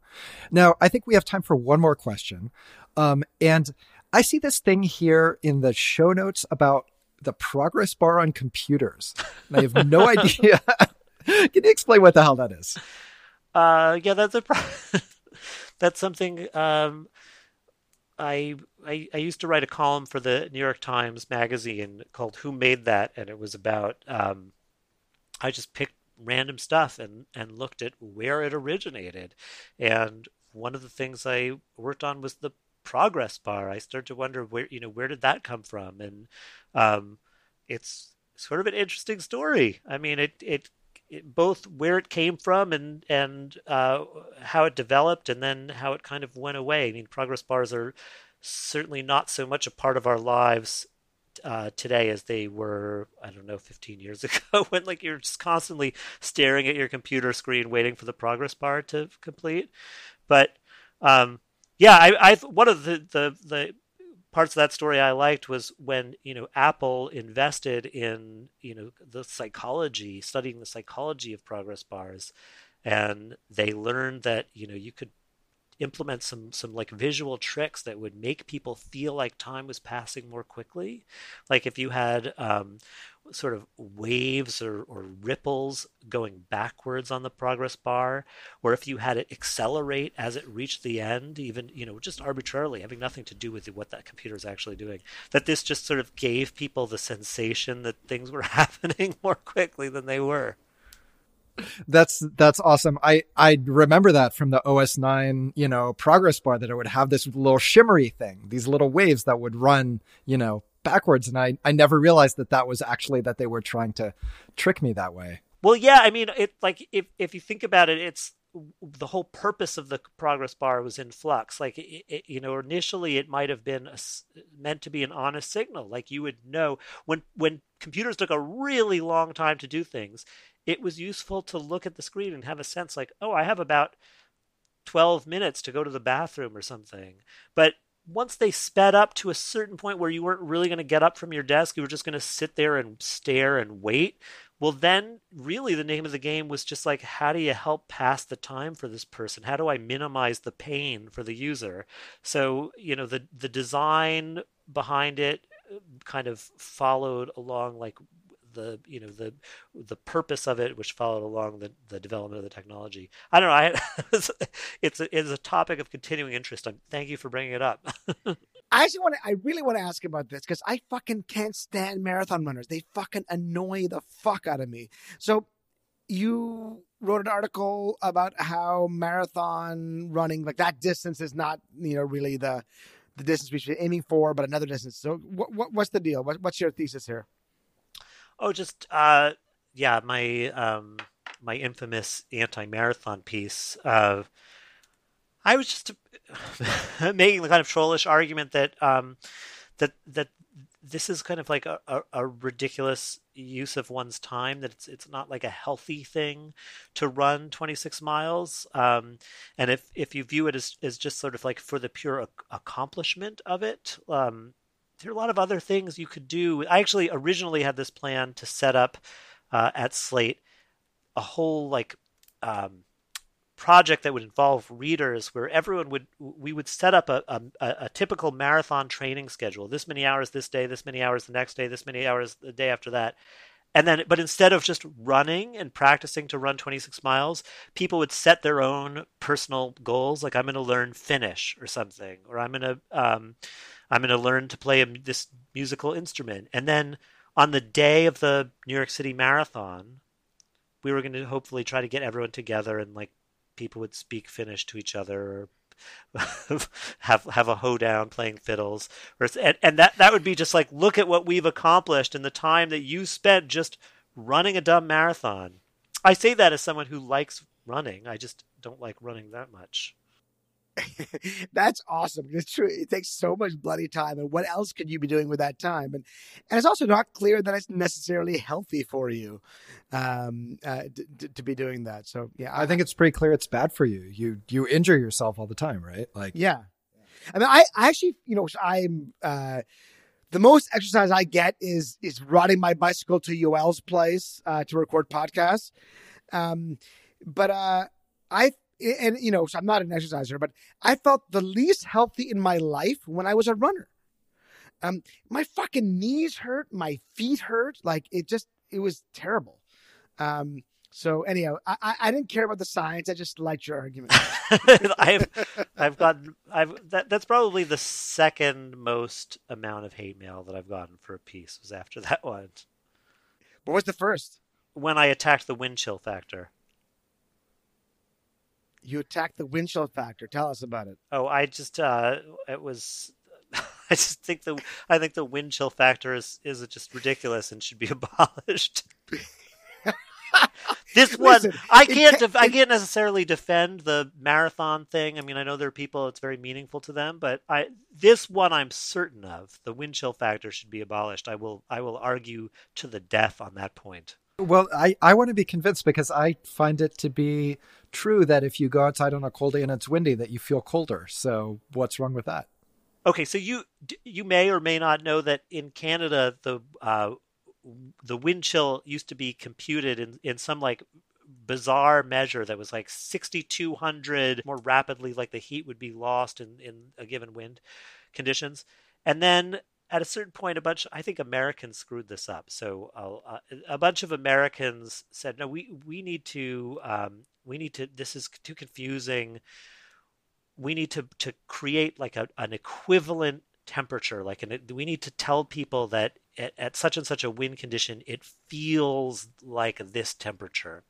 Now, I think we have time for one more question, um, and I see this thing here in the show notes about the progress bar on computers. And I have no (laughs) idea. (laughs) Can you explain what the hell that is? Uh, yeah, that's a pro- (laughs) that's something. Um, I, I I used to write a column for the New York Times magazine called "Who Made That," and it was about. Um, I just picked random stuff and and looked at where it originated, and one of the things I worked on was the progress bar. I start to wonder where you know where did that come from, and um, it's sort of an interesting story. I mean, it, it, it both where it came from and and uh, how it developed, and then how it kind of went away. I mean, progress bars are certainly not so much a part of our lives uh, today as they were I don't know 15 years (laughs) ago (laughs) when like you're just constantly staring at your computer screen waiting for the progress bar to complete. But um, yeah, I, I one of the, the the parts of that story I liked was when you know Apple invested in you know the psychology, studying the psychology of progress bars, and they learned that you know you could implement some some like visual tricks that would make people feel like time was passing more quickly. Like if you had um, sort of waves or, or ripples going backwards on the progress bar or if you had it accelerate as it reached the end even you know just arbitrarily having nothing to do with what that computer is actually doing that this just sort of gave people the sensation that things were (laughs) happening more quickly than they were that's that's awesome. I I remember that from the OS nine, you know, progress bar that it would have this little shimmery thing, these little waves that would run, you know, backwards, and I I never realized that that was actually that they were trying to trick me that way. Well, yeah, I mean, it like if if you think about it, it's the whole purpose of the progress bar was in flux. Like, it, it, you know, initially it might have been a, meant to be an honest signal. Like you would know when when computers took a really long time to do things, it was useful to look at the screen and have a sense like, oh, I have about 12 minutes to go to the bathroom or something. But once they sped up to a certain point where you weren't really going to get up from your desk, you were just going to sit there and stare and wait. Well, then really the name of the game was just like, how do you help pass the time for this person? How do I minimize the pain for the user? So, you know, the, the design behind it uh, kind of followed along like the you know the the purpose of it, which followed along the, the development of the technology. I don't know. I, (laughs) it's a, it's a topic of continuing interest. I'm, thank you for bringing it up. (laughs) I actually want to. I really want to ask about this because I fucking can't stand marathon runners. They fucking annoy the fuck out of me. So you wrote an article about how marathon running, like that distance, is not you know really the the distance we should be aiming for, but another distance. So what, what what's the deal? What, what's your thesis here? Oh, just uh, yeah, my um, my infamous anti-marathon piece. Uh, I was just (laughs) making the kind of trollish argument that um, that that this is kind of like a, a, a, ridiculous use of one's time. That it's it's not like a healthy thing to run 26 miles. Um, and if if you view it as as just sort of like for the pure accomplishment of it, um, there are a lot of other things you could do. I actually originally had this plan to set up uh, at Slate a whole like um, project that would involve readers where everyone would we would set up a, a, a, typical marathon training schedule this many hours this day this many hours the next day this many hours the day after that and then but instead of just running and practicing to run 26 miles people would set their own personal goals like i'm going to learn finnish or something or i'm going to um, I'm going to learn to play a, this musical instrument. And then on the day of the New York City Marathon, we were going to hopefully try to get everyone together and like people would speak Finnish to each other (laughs) have have a hoedown playing fiddles or and, and that that would be just like look at what we've accomplished in the time that you spent just running a dumb marathon. I say that as someone who likes running. I just don't like running that much. (laughs) That's awesome. It's true. It takes so much bloody time. And what else could you be doing with that time? And and it's also not clear that it's necessarily healthy for you um, uh, to, to be doing that. So yeah, I, I think it's pretty clear it's bad for you. You you injure yourself all the time, right? Like yeah. I mean, I, I actually, you know, I'm uh, the most exercise I get is is riding my bicycle to Yoel's place uh, to record podcasts. Um, but uh, I and you know, so I'm not an exerciser, but I felt the least healthy in my life when I was a runner. Um, my fucking knees hurt, my feet hurt, like it just, it was terrible. Um, so anyhow, I, I didn't care about the science. I just liked your argument. (laughs) I've I've gotten I've that, that's probably the second most amount of hate mail that I've gotten for a piece was after that one. What was the first? When I attacked the wind chill factor you attacked the wind chill factor. Tell us about it. Oh, I just uh, it was. (laughs) I just think the I think the wind chill factor is is just ridiculous and should be (laughs) abolished. (laughs) this one, Listen, I can't. ca- Def- I can't necessarily defend the marathon thing. I mean, I know there are people it's very meaningful to them, but I this one I'm certain of. The wind chill factor should be abolished. I will. I will argue to the death on that point. Well, I, I want to be convinced because I find it to be true that if you go outside on a cold day and it's windy, that you feel colder. So what's wrong with that? Okay, so you you may or may not know that in Canada the uh, the wind chill used to be computed in in some like bizarre measure that was like 6200 more rapidly like the heat would be lost in in a given wind conditions and then at a certain point a bunch i think americans screwed this up so uh, a bunch of americans said no we we need to um, we need to this is too confusing. We need to to create like a, an equivalent temperature like an, we need to tell people that at, at, such and such a wind condition it feels like this temperature.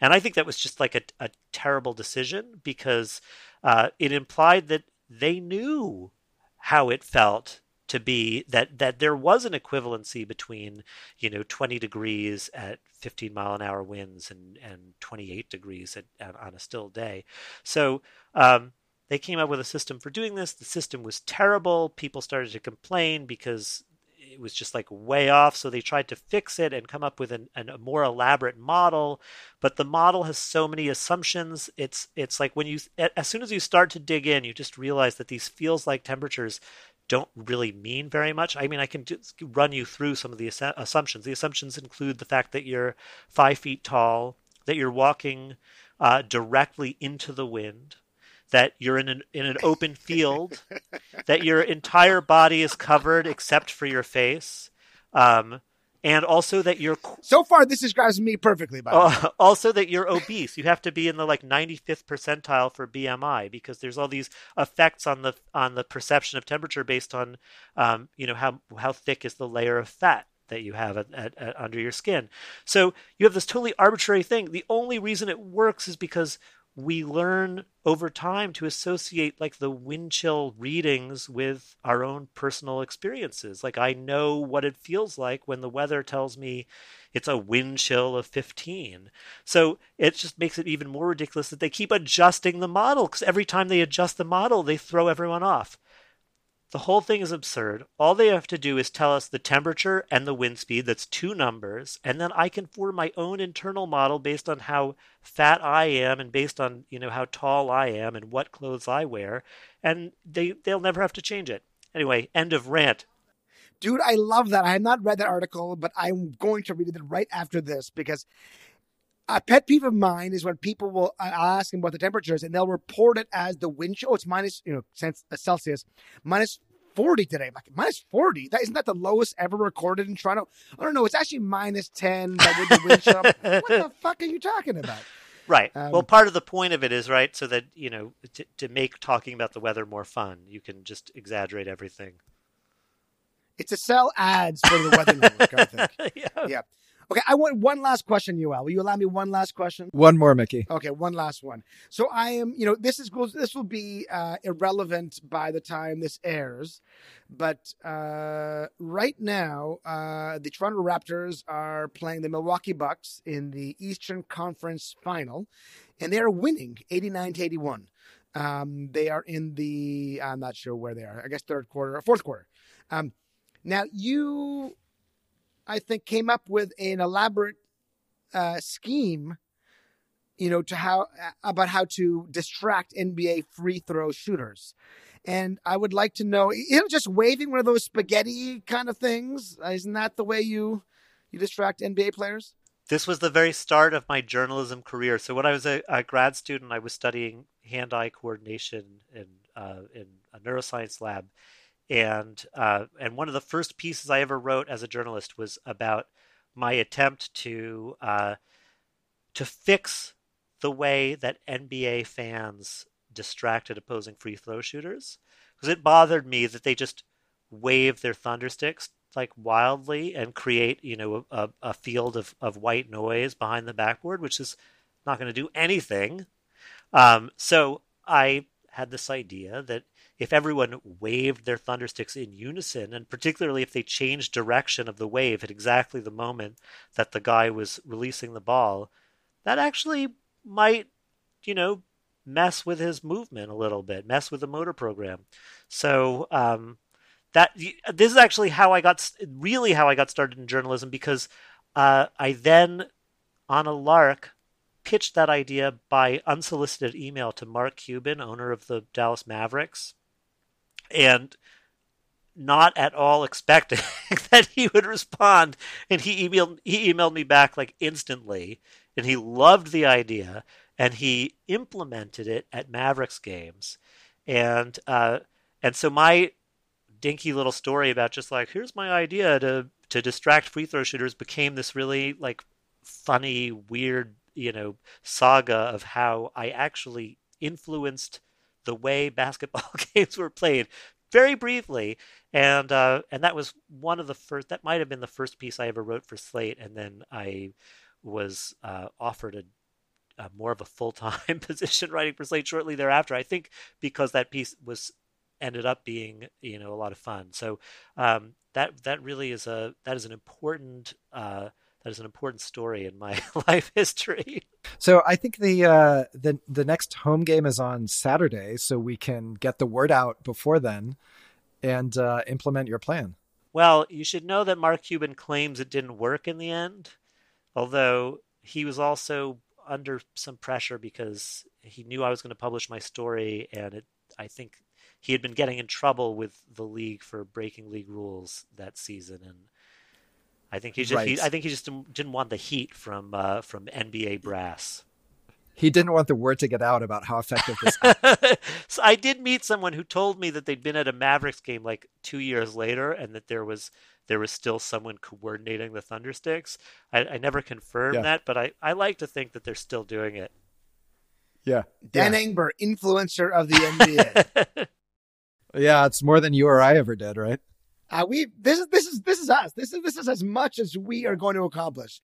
And i think that was just like a, a terrible decision because uh, it implied that they knew how it felt to be that that there was an equivalency between you know 20 degrees at 15 mile an hour winds and and 28 degrees at, at, on a still day so um, they came up with a system for doing this. The system was terrible. People started to complain because it was just like way off. So they tried to fix it and come up with an, an, a more elaborate model. But the model has so many assumptions. It's it's like when you as soon as you start to dig in, you just realize that these feels like temperatures don't really mean very much. I mean, I can just run you through some of the assumptions. The assumptions include the fact that you're five feet tall, that you're walking uh, directly into the wind that you're in an in an open field, (laughs) that your entire body is covered except for your face, um, and also that you're so far this describes me perfectly. By uh, (laughs) also that you're obese. You have to be in the like 95th percentile for BMI because there's all these effects on the on the perception of temperature based on um, you know how how thick is the layer of fat that you have at, at, at, under your skin. So you have this totally arbitrary thing. The only reason it works is because we learn over time to associate like the wind chill readings with our own personal experiences. Like I know what it feels like when the weather tells me it's a wind chill of 15. So it just makes it even more ridiculous that they keep adjusting the model because every time they adjust the model, they throw everyone off. The whole thing is absurd. All they have to do is tell us the temperature and the wind speed. That's two numbers. And then I can form my own internal model based on how fat I am and based on, you know, how tall I am and what clothes I wear. And they, they'll never have to change it. Anyway, end of rant. Dude, I love that. I have not read that article, but I'm going to read it right after this because a pet peeve of mine is when people will I'll ask them about the temperatures and they'll report it as the wind chill. Oh, it's minus, you know, Celsius, minus 40 today. I'm like, minus 40? That isn't that the lowest ever recorded in Toronto? I don't know. It's actually minus 10 but with the wind chill. what the (laughs) fuck are you talking about? Right. Um, well, part of the point of it is right, so that you know to, to make talking about the weather more fun, you can just exaggerate everything. It's to sell ads for the weather network, I think. (laughs) yeah. Yeah. Okay, I want one last question, Yoel. Will you allow me one last question? One more, Mickey. Okay, one last one. So I am, you know, this is this will be uh, irrelevant by the time this airs, but uh, right now uh, the Toronto Raptors are playing the Milwaukee Bucks in the Eastern Conference Final, and they are winning eighty nine to eighty one. Um, they are in the I'm not sure where they are. I guess third quarter or fourth quarter. Um, now you I think, came up with an elaborate uh, scheme, you know, to how about how to distract NBA free throw shooters. And I would like to know, you know, just waving one of those spaghetti kind of things. Isn't that the way you you distract NBA players? This was the very start of my journalism career. So when I was a, a grad student, I was studying hand-eye coordination in uh, in a neuroscience lab, and uh, and one of the first pieces I ever wrote as a journalist was about my attempt to uh, to fix the way that NBA fans distracted opposing free throw shooters because it bothered me that they just wave their thunder sticks like wildly and create you know a, a field of, of white noise behind the backboard which is not going to do anything. Um, so i had this idea that if everyone waved their thundersticks in unison, and particularly if they changed direction of the wave at exactly the moment that the guy was releasing the ball, that actually might, you know, mess with his movement a little bit, mess with the motor program. So um, that this is actually how I got really how I got started in journalism because uh, I then on a lark pitched that idea by unsolicited email to Mark Cuban, owner of the Dallas Mavericks, and not at all expecting (laughs) that he would respond. And he emailed he emailed me back like instantly, and he loved the idea, and he implemented it at Mavericks games, and uh, and so my dinky little story about just like here's my idea to to distract free throw shooters became this really like funny weird you know saga of how I actually influenced the way basketball (laughs) games were played very briefly and uh, and that was one of the first that might have been the first piece I ever wrote for Slate and then I was uh, offered a, a, more of a full-time (laughs) position writing for Slate shortly thereafter I think because that piece was ended up being you know a lot of fun. So um, that that really is a that is an important uh, that is an important story in my (laughs) life history. So I think the uh, the the next home game is on Saturday, so we can get the word out before then and uh, implement your plan. Well, you should know that Mark Cuban claims it didn't work in the end, although he was also under some pressure because he knew I was going to publish my story, and it, I think he had been getting in trouble with the league for breaking league rules that season, and I think he just right. he, I think he just didn't want the heat from uh, from NBA brass. He didn't want the word to get out about how effective this. (laughs) so I did meet someone who told me that they'd been at a Mavericks game like two years later, and that there was there was still someone coordinating the Thundersticks. I, I never confirmed yeah. that, but I, I like to think that they're still doing it. Yeah, Dan yeah. Engber, influencer of the NBA. (laughs) yeah, it's more than you or I ever did, right? Uh, we this is this is this is us. This is this is as much as we are going to accomplish.